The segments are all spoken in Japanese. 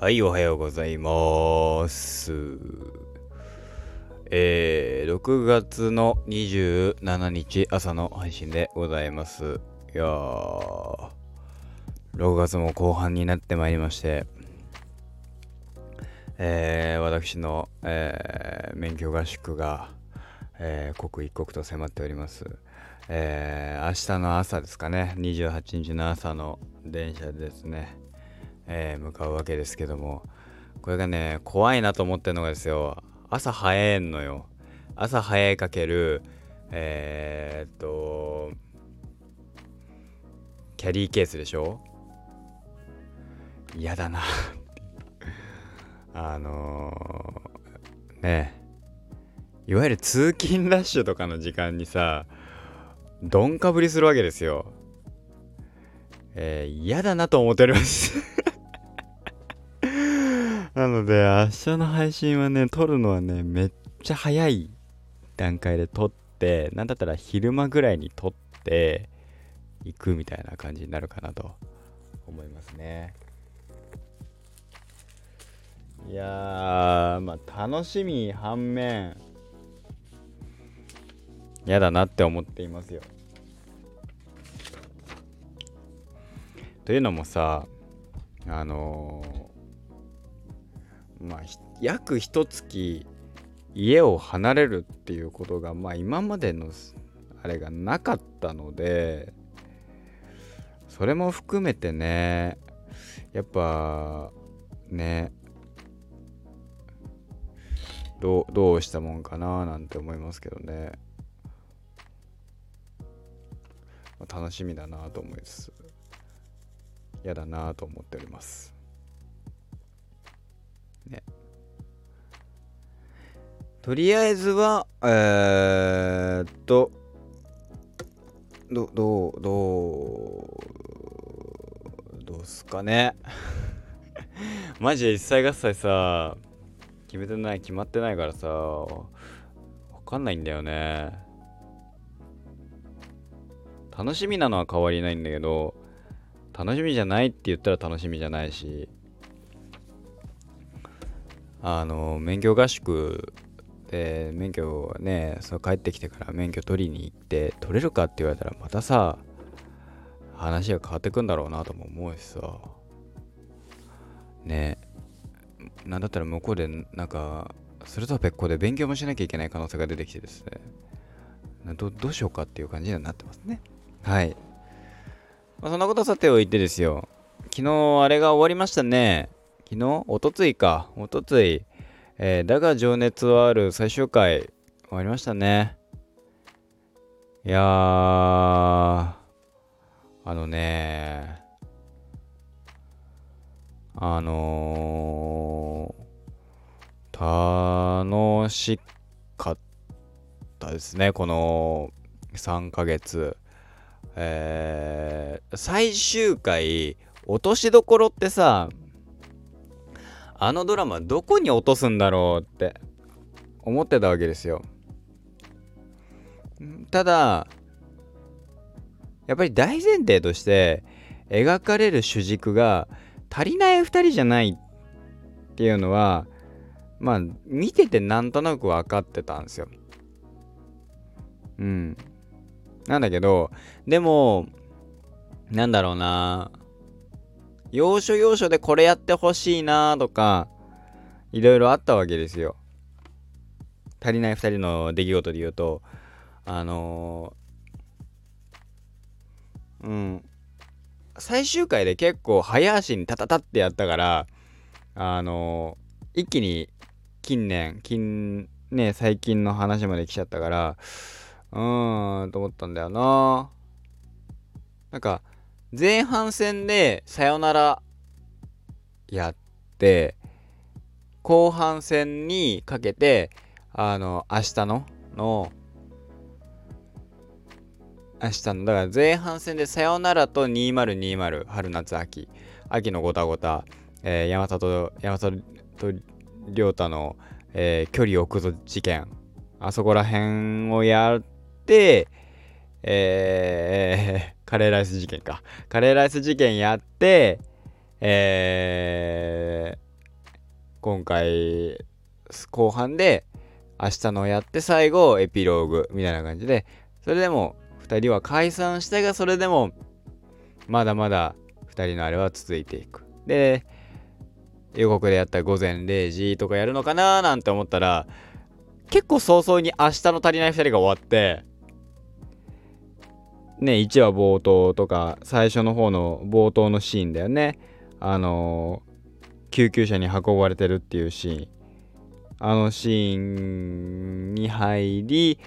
はい、おはようございます。えー、6月の27日朝の配信でございます。いやー、6月も後半になってまいりまして、えー、私の、えー、免許合宿が、えー、刻一刻と迫っております。えー、明日の朝ですかね、28日の朝の電車でですね、えー、向かうわけですけども。これがね怖いなと思ってるのがですよ。朝早いのよ。朝早いかけるえー、っとキャリーケースでしょ？嫌だな。あのー、ねいわゆる通勤ラッシュとかの時間にさどんかぶりするわけですよ。えー、嫌だなと思っております。なので、明日の配信はね、撮るのはね、めっちゃ早い段階で撮って、なんだったら昼間ぐらいに撮っていくみたいな感じになるかなと思いますね。いやー、まあ楽しみ反面、嫌だなって思っていますよ。というのもさ、あのーまあ、約一月家を離れるっていうことが、まあ、今までのあれがなかったのでそれも含めてねやっぱねどうどうしたもんかななんて思いますけどね、まあ、楽しみだなと思いつつ嫌だなと思っております。ね。とりあえずは、えー、っと、ど、どう、どう、どうすかね。マジで一切合切さ、決めてない、決まってないからさ、わかんないんだよね。楽しみなのは変わりないんだけど、楽しみじゃないって言ったら楽しみじゃないし、あの免許合宿で免許ねその帰ってきてから免許取りに行って取れるかって言われたらまたさ話が変わってくんだろうなとも思うしさ。ね。なんだったら向こうでなんかそれとは別個で勉強もしなきゃいけない可能性が出てきてですね。どどうしようかっていう感じにはなってますね。はい、まあ、そんなことさておいてですよ。昨日あれが終わりましたね。昨日おとついか。おとつい。えー、だが情熱はある最終回終わりましたね。いやー、あのねあのー、楽しかったですね、この3ヶ月。えー、最終回、落としどころってさ、あのドラマどこに落とすんだろうって思ってたわけですよ。ただやっぱり大前提として描かれる主軸が足りない2人じゃないっていうのはまあ見ててなんとなく分かってたんですよ。うん。なんだけどでもなんだろうな。要所要所でこれやってほしいなとか、いろいろあったわけですよ。足りない2人の出来事で言うと、あのー、うん、最終回で結構早足にタタタってやったから、あのー、一気に近年、近、ね、最近の話まで来ちゃったから、うーん、と思ったんだよな。なんか、前半戦でさよならやって後半戦にかけてあの明日のの明日のだから前半戦でさよならと2020春夏秋秋のごたごた、えー、山里山里と亮太の、えー、距離を置くぞ事件あそこら辺をやってえー、カレーライス事件か。カレーライス事件やって、え今回後半で明日のやって最後エピローグみたいな感じでそれでも2人は解散したがそれでもまだまだ2人のあれは続いていくで予告でやった午前0時とかやるのかななんて思ったら結構早々に明日の足りない2人が終わってね1話冒頭とか最初の方の冒頭のシーンだよね。あのー、救急車に運ばれてるっていうシーン。あのシーンに入り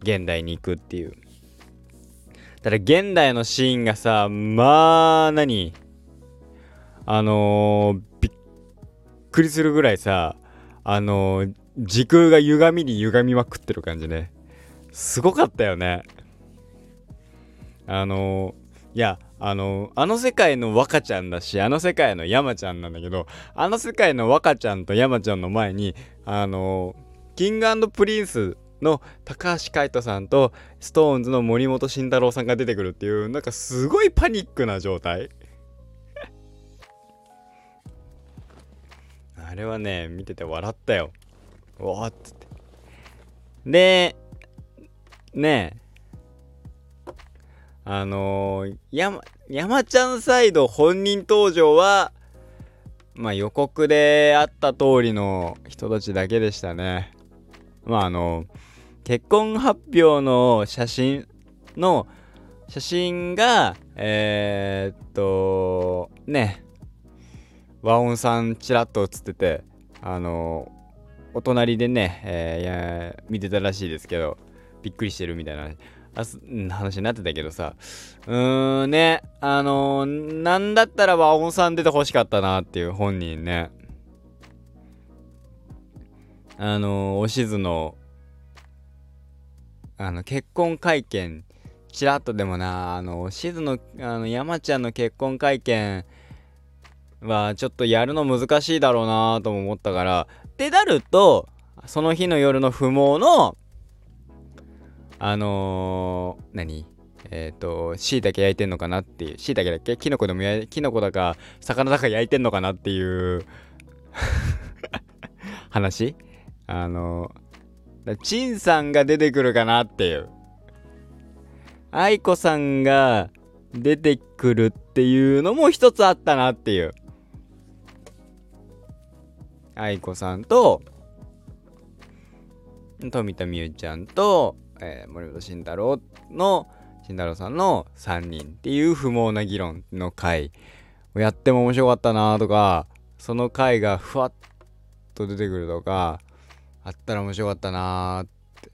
現代に行くっていう。ただ現代のシーンがさまあ何あのー、びっくりするぐらいさあのー、時空が歪みに歪みまくってる感じね。すごかったよね。あの、いやあのあの世界の若ちゃんだしあの世界の山ちゃんなんだけどあの世界の若ちゃんと山ちゃんの前にあのキングプリンスの高橋海人さんと SixTONES の森本慎太郎さんが出てくるっていうなんかすごいパニックな状態。あれはね見てて笑ったよ。おわっつって。でねえあのー、山、山ちゃんサイド本人登場は、まあ予告であった通りの人たちだけでしたね。まああの、結婚発表の写真の、写真が、えー、っと、ね、和音さんちらっと写ってて、あの、お隣でね、えー、見てたらしいですけど、びっくりしてるみたいな話になってたけどさ。うーんね。あのー、なんだったら和音さん出てほしかったなっていう本人ね。あのー、おしずのあの結婚会見ちらっとでもなあのおしずのあの山ちゃんの結婚会見はちょっとやるの難しいだろうなとも思ったからってなるとその日の夜の不毛のあのー、何？えっ、ー、と、椎茸焼いてんのかなっていう、椎茸だっけ？キノコでもやキノコだか、魚だか焼いてんのかなっていう 話？あのー、チンさんが出てくるかなっていう。愛子さんが出てくるっていうのも一つあったなっていう。愛子さんと、富田美優ちゃんと、えー、森本慎太郎の慎太郎さんの3人っていう不毛な議論の回をやっても面白かったなとかその回がふわっと出てくるとかあったら面白かったなって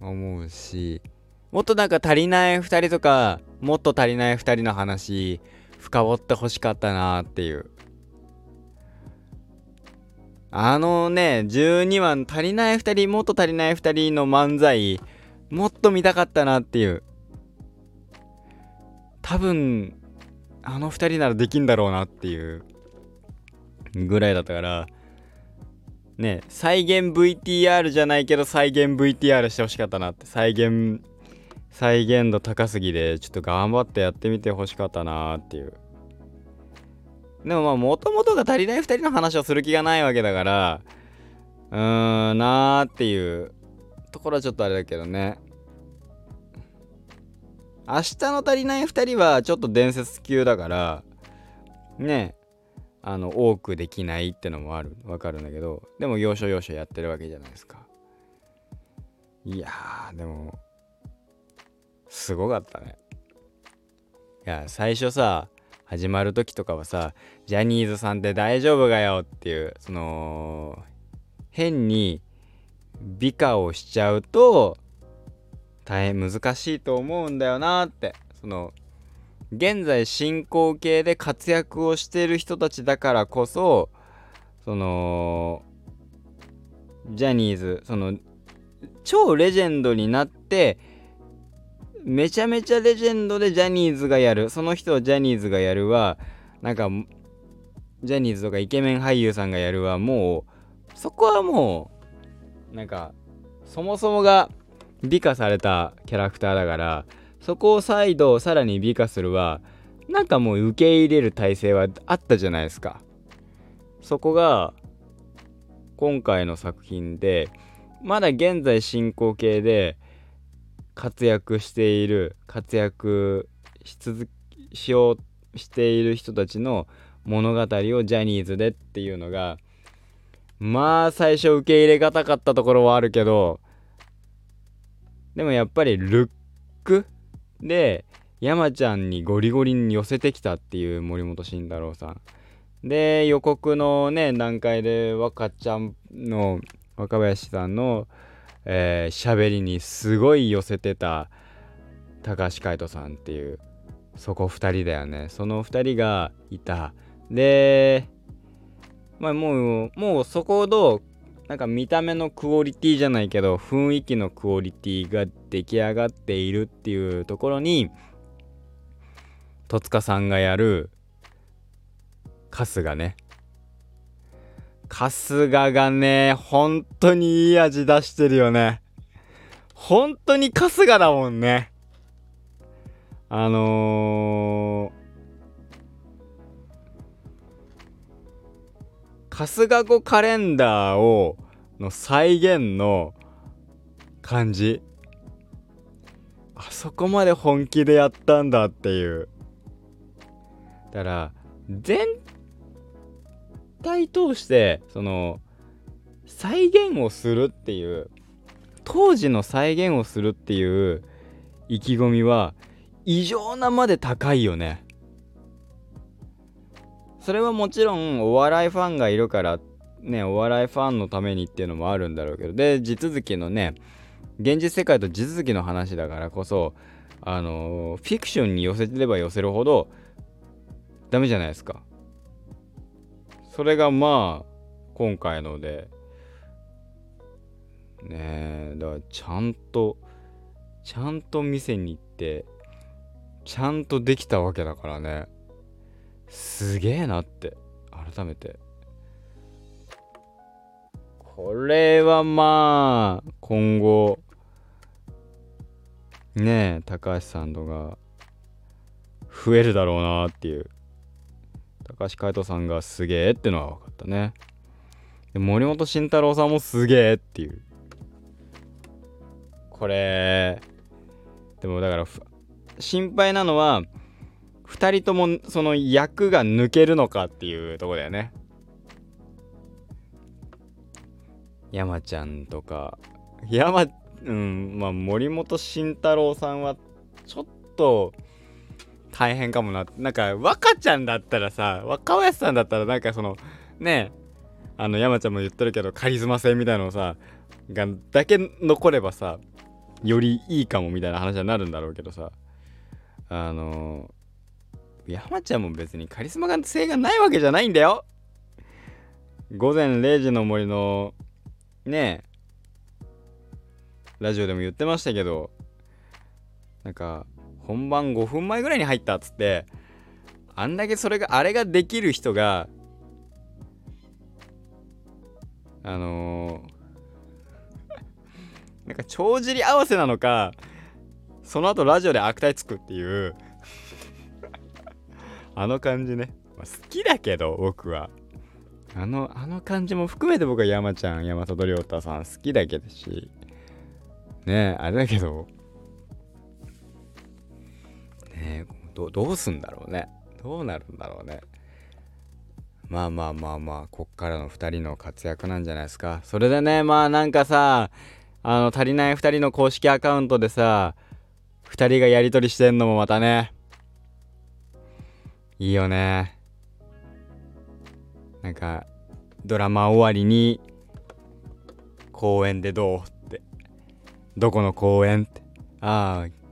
思うしもっとなんか足りない2人とかもっと足りない2人の話深掘ってほしかったなっていう。あのね、12話足りない2人、もっと足りない2人の漫才、もっと見たかったなっていう。多分、あの2人ならできんだろうなっていうぐらいだったから、ね、再現 VTR じゃないけど再現 VTR してほしかったなって、再現、再現度高すぎで、ちょっと頑張ってやってみてほしかったなっていう。でもまあ、もともとが足りない2人の話をする気がないわけだから、うーん、なーっていうところはちょっとあれだけどね。明日の足りない2人はちょっと伝説級だから、ねあの、多くできないってのもある、わかるんだけど、でも要所要所やってるわけじゃないですか。いやー、でも、すごかったね。いや、最初さ、始まる時とかはさジャニーズさんって大丈夫かよっていうその変に美化をしちゃうと大変難しいと思うんだよなって。その現在進行形で活躍をしてる人たちだからこそそのジャニーズその超レジェンドになってめちゃめちゃレジェンドでジャニーズがやる。その人をジャニーズがやるはなんかジャニーズとかイケメン俳優さんがやるはもうそこはもうなんかそもそもが美化されたキャラクターだからそこを再度さらに美化するはなんかもう受け入れる体制はあったじゃないですか。そこが今回の作品でまだ現在進行形で活躍している活躍し続しようしている人たちの物語をジャニーズでっていうのがまあ最初受け入れがたかったところはあるけどでもやっぱりルックで山ちゃんにゴリゴリに寄せてきたっていう森本慎太郎さん。で予告のね段階で若ちゃんの若林さんのえー、喋りにすごい寄せてた高橋海人さんっていうそこ2人だよね。その2人がいた。でまあもうもうそこほどなんか見た目のクオリティじゃないけど雰囲気のクオリティが出来上がっているっていうところに戸塚さんがやる春日ね。春日がね本当にいい味出してるよね。本当に春日だもんね。あのー、春日語カレンダーをの再現の感じ。あそこまで本気でやったんだっていう。だから全体通してその再現をするっていう当時の再現をするっていう意気込みは異常なまで高いよね。それはもちろんお笑いファンがいるからねお笑いファンのためにっていうのもあるんだろうけどで地続きのね現実世界と地続きの話だからこそあの、フィクションに寄せてれば寄せるほどダメじゃないですか。それがまあ今回のでねえだからちゃんとちゃんと店に行ってちゃんとできたわけだからね。すげえなって改めて。これはまあ今後ねえ高橋さんとか増えるだろうなっていう。高橋海人さんがすげえってのは分かったね。で森本慎太郎さんもすげえっていう。これでもだから心配なのは2人ともその役が抜けるのかっていうとこだよね。山ちゃんとか。山うんまあ森本慎太郎さんはちょっと大変かもな。なんか若ちゃんだったらさ若林さんだったらなんかそのねあの山ちゃんも言ってるけどカリスマ性みたいなのさがだけ残ればさよりいいかもみたいな話になるんだろうけどさ。あの山ちゃんも別にカリスマ性がないわけじゃないんだよ。午前0時の森のねラジオでも言ってましたけどなんか本番5分前ぐらいに入ったっつってあんだけそれがあれができる人があのー、なんか帳尻合わせなのかその後ラジオで悪態つくっていう あの感じね、まあ、好きだけど僕は。あのあの感じも含めて僕は山ちゃん山里亮太さん好きだけどし。ねえあれだけどねどどうすんだろうね。どうなるんだろうね。まあまあまあまあこっからの2人の活躍なんじゃないですか。それでねまあなんかさあの足りない2人の公式アカウントでさ2人がやり取りしてんのもまたね。いいよね。なんかドラマ終わりに公園でどうって。どこの公園って。ああ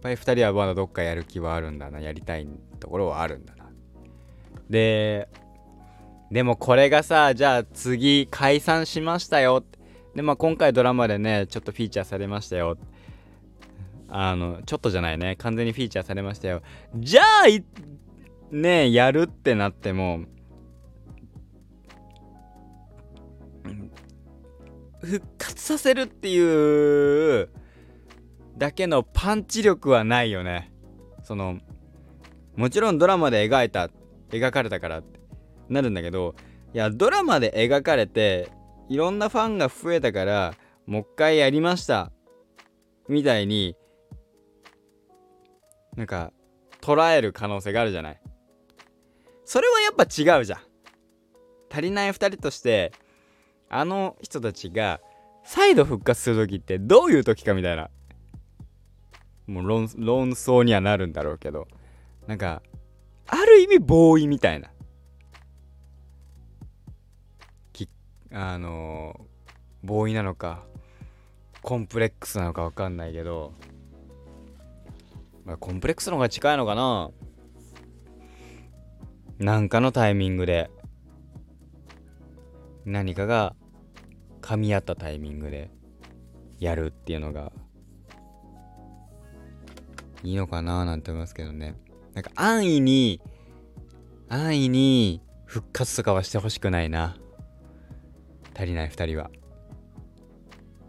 ぱり2人はまだどっかやる気はあるんだなやりたいところはあるんだな。ででもこれがさじゃあ次解散しましたよ。でまあ今回ドラマでねちょっとフィーチャーされましたよ。あのちょっとじゃないね。完全にフィーチャーされましたよ。じゃあねやるってなっても復活させるっていうだけのパンチ力はないよね。そのもちろんドラマで描いた描かれたからってなるんだけどいやドラマで描かれていろんなファンが増えたからもう一回やりましたみたいになんか捉える可能性があるじゃない。それはやっぱ違うじゃん。足りない2人としてあの人たちが再度復活する時ってどういう時かみたいな。もう論論争にはなるんだろうけどなんかある意味ボーイみたいな。きあのボーイなのかコンプレックスなのか分かんないけど、まあ、コンプレックスの方が近いのかな。なんかのタイミングで何かが噛み合ったタイミングでやるっていうのがいいのかななんて思いますけどね。なんか安易に安易に復活とかはしてほしくないな。足りない2人は。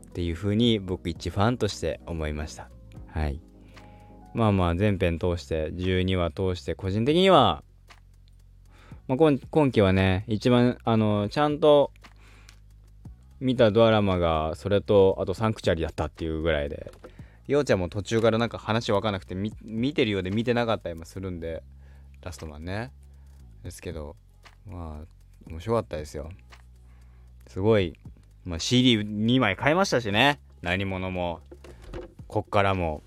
っていう風に僕一ファンとして思いました。はい。まあまあ全編通して12話通して個人的にはまあ、今今期はね一番あのちゃんと見たドラマがそれとあとサンクチャリだったっていうぐらいでようちゃんも途中からなんか話分かんなくて見てるようで見てなかったりもするんでラストマンね。ですけどまあ面白かったですよ。すごい、まあ、CD2 枚買いましたしね。何者も。こっからも。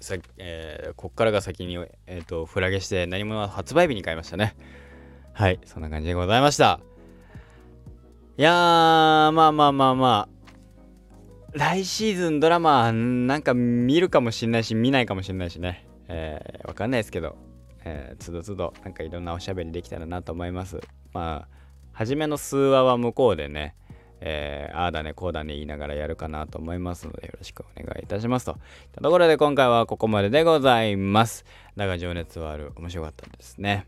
さ、えー、こっからが先に、えーと、フラゲして何者は発売日に買いましたね。はい。そんな感じでございました。いやーまあまあまあまあ。来シーズンドラマなんか見るかもしんないし見ないかもしんないしねえー、わかんないですけどえー、つどつどなんかいろんなおしゃべりできたらなと思いますまあ初めの数話は向こうでねえー、ああだねこうだね言いながらやるかなと思いますのでよろしくお願いいたしますと。とところで今回はここまででございます。だが情熱はある。面白かったですね。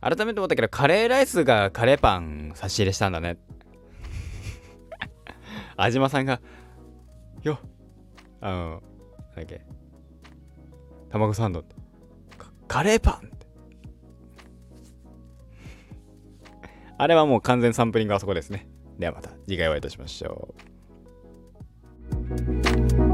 改めて思ったけど、カレーライスがカレーパン差し入れしたんだね。安島さんが、よあの、なんだっけ、卵サンド、カレーパンって。あれはもう完全サンプリングあそこですね。ではまた次回お会いいたしましょう。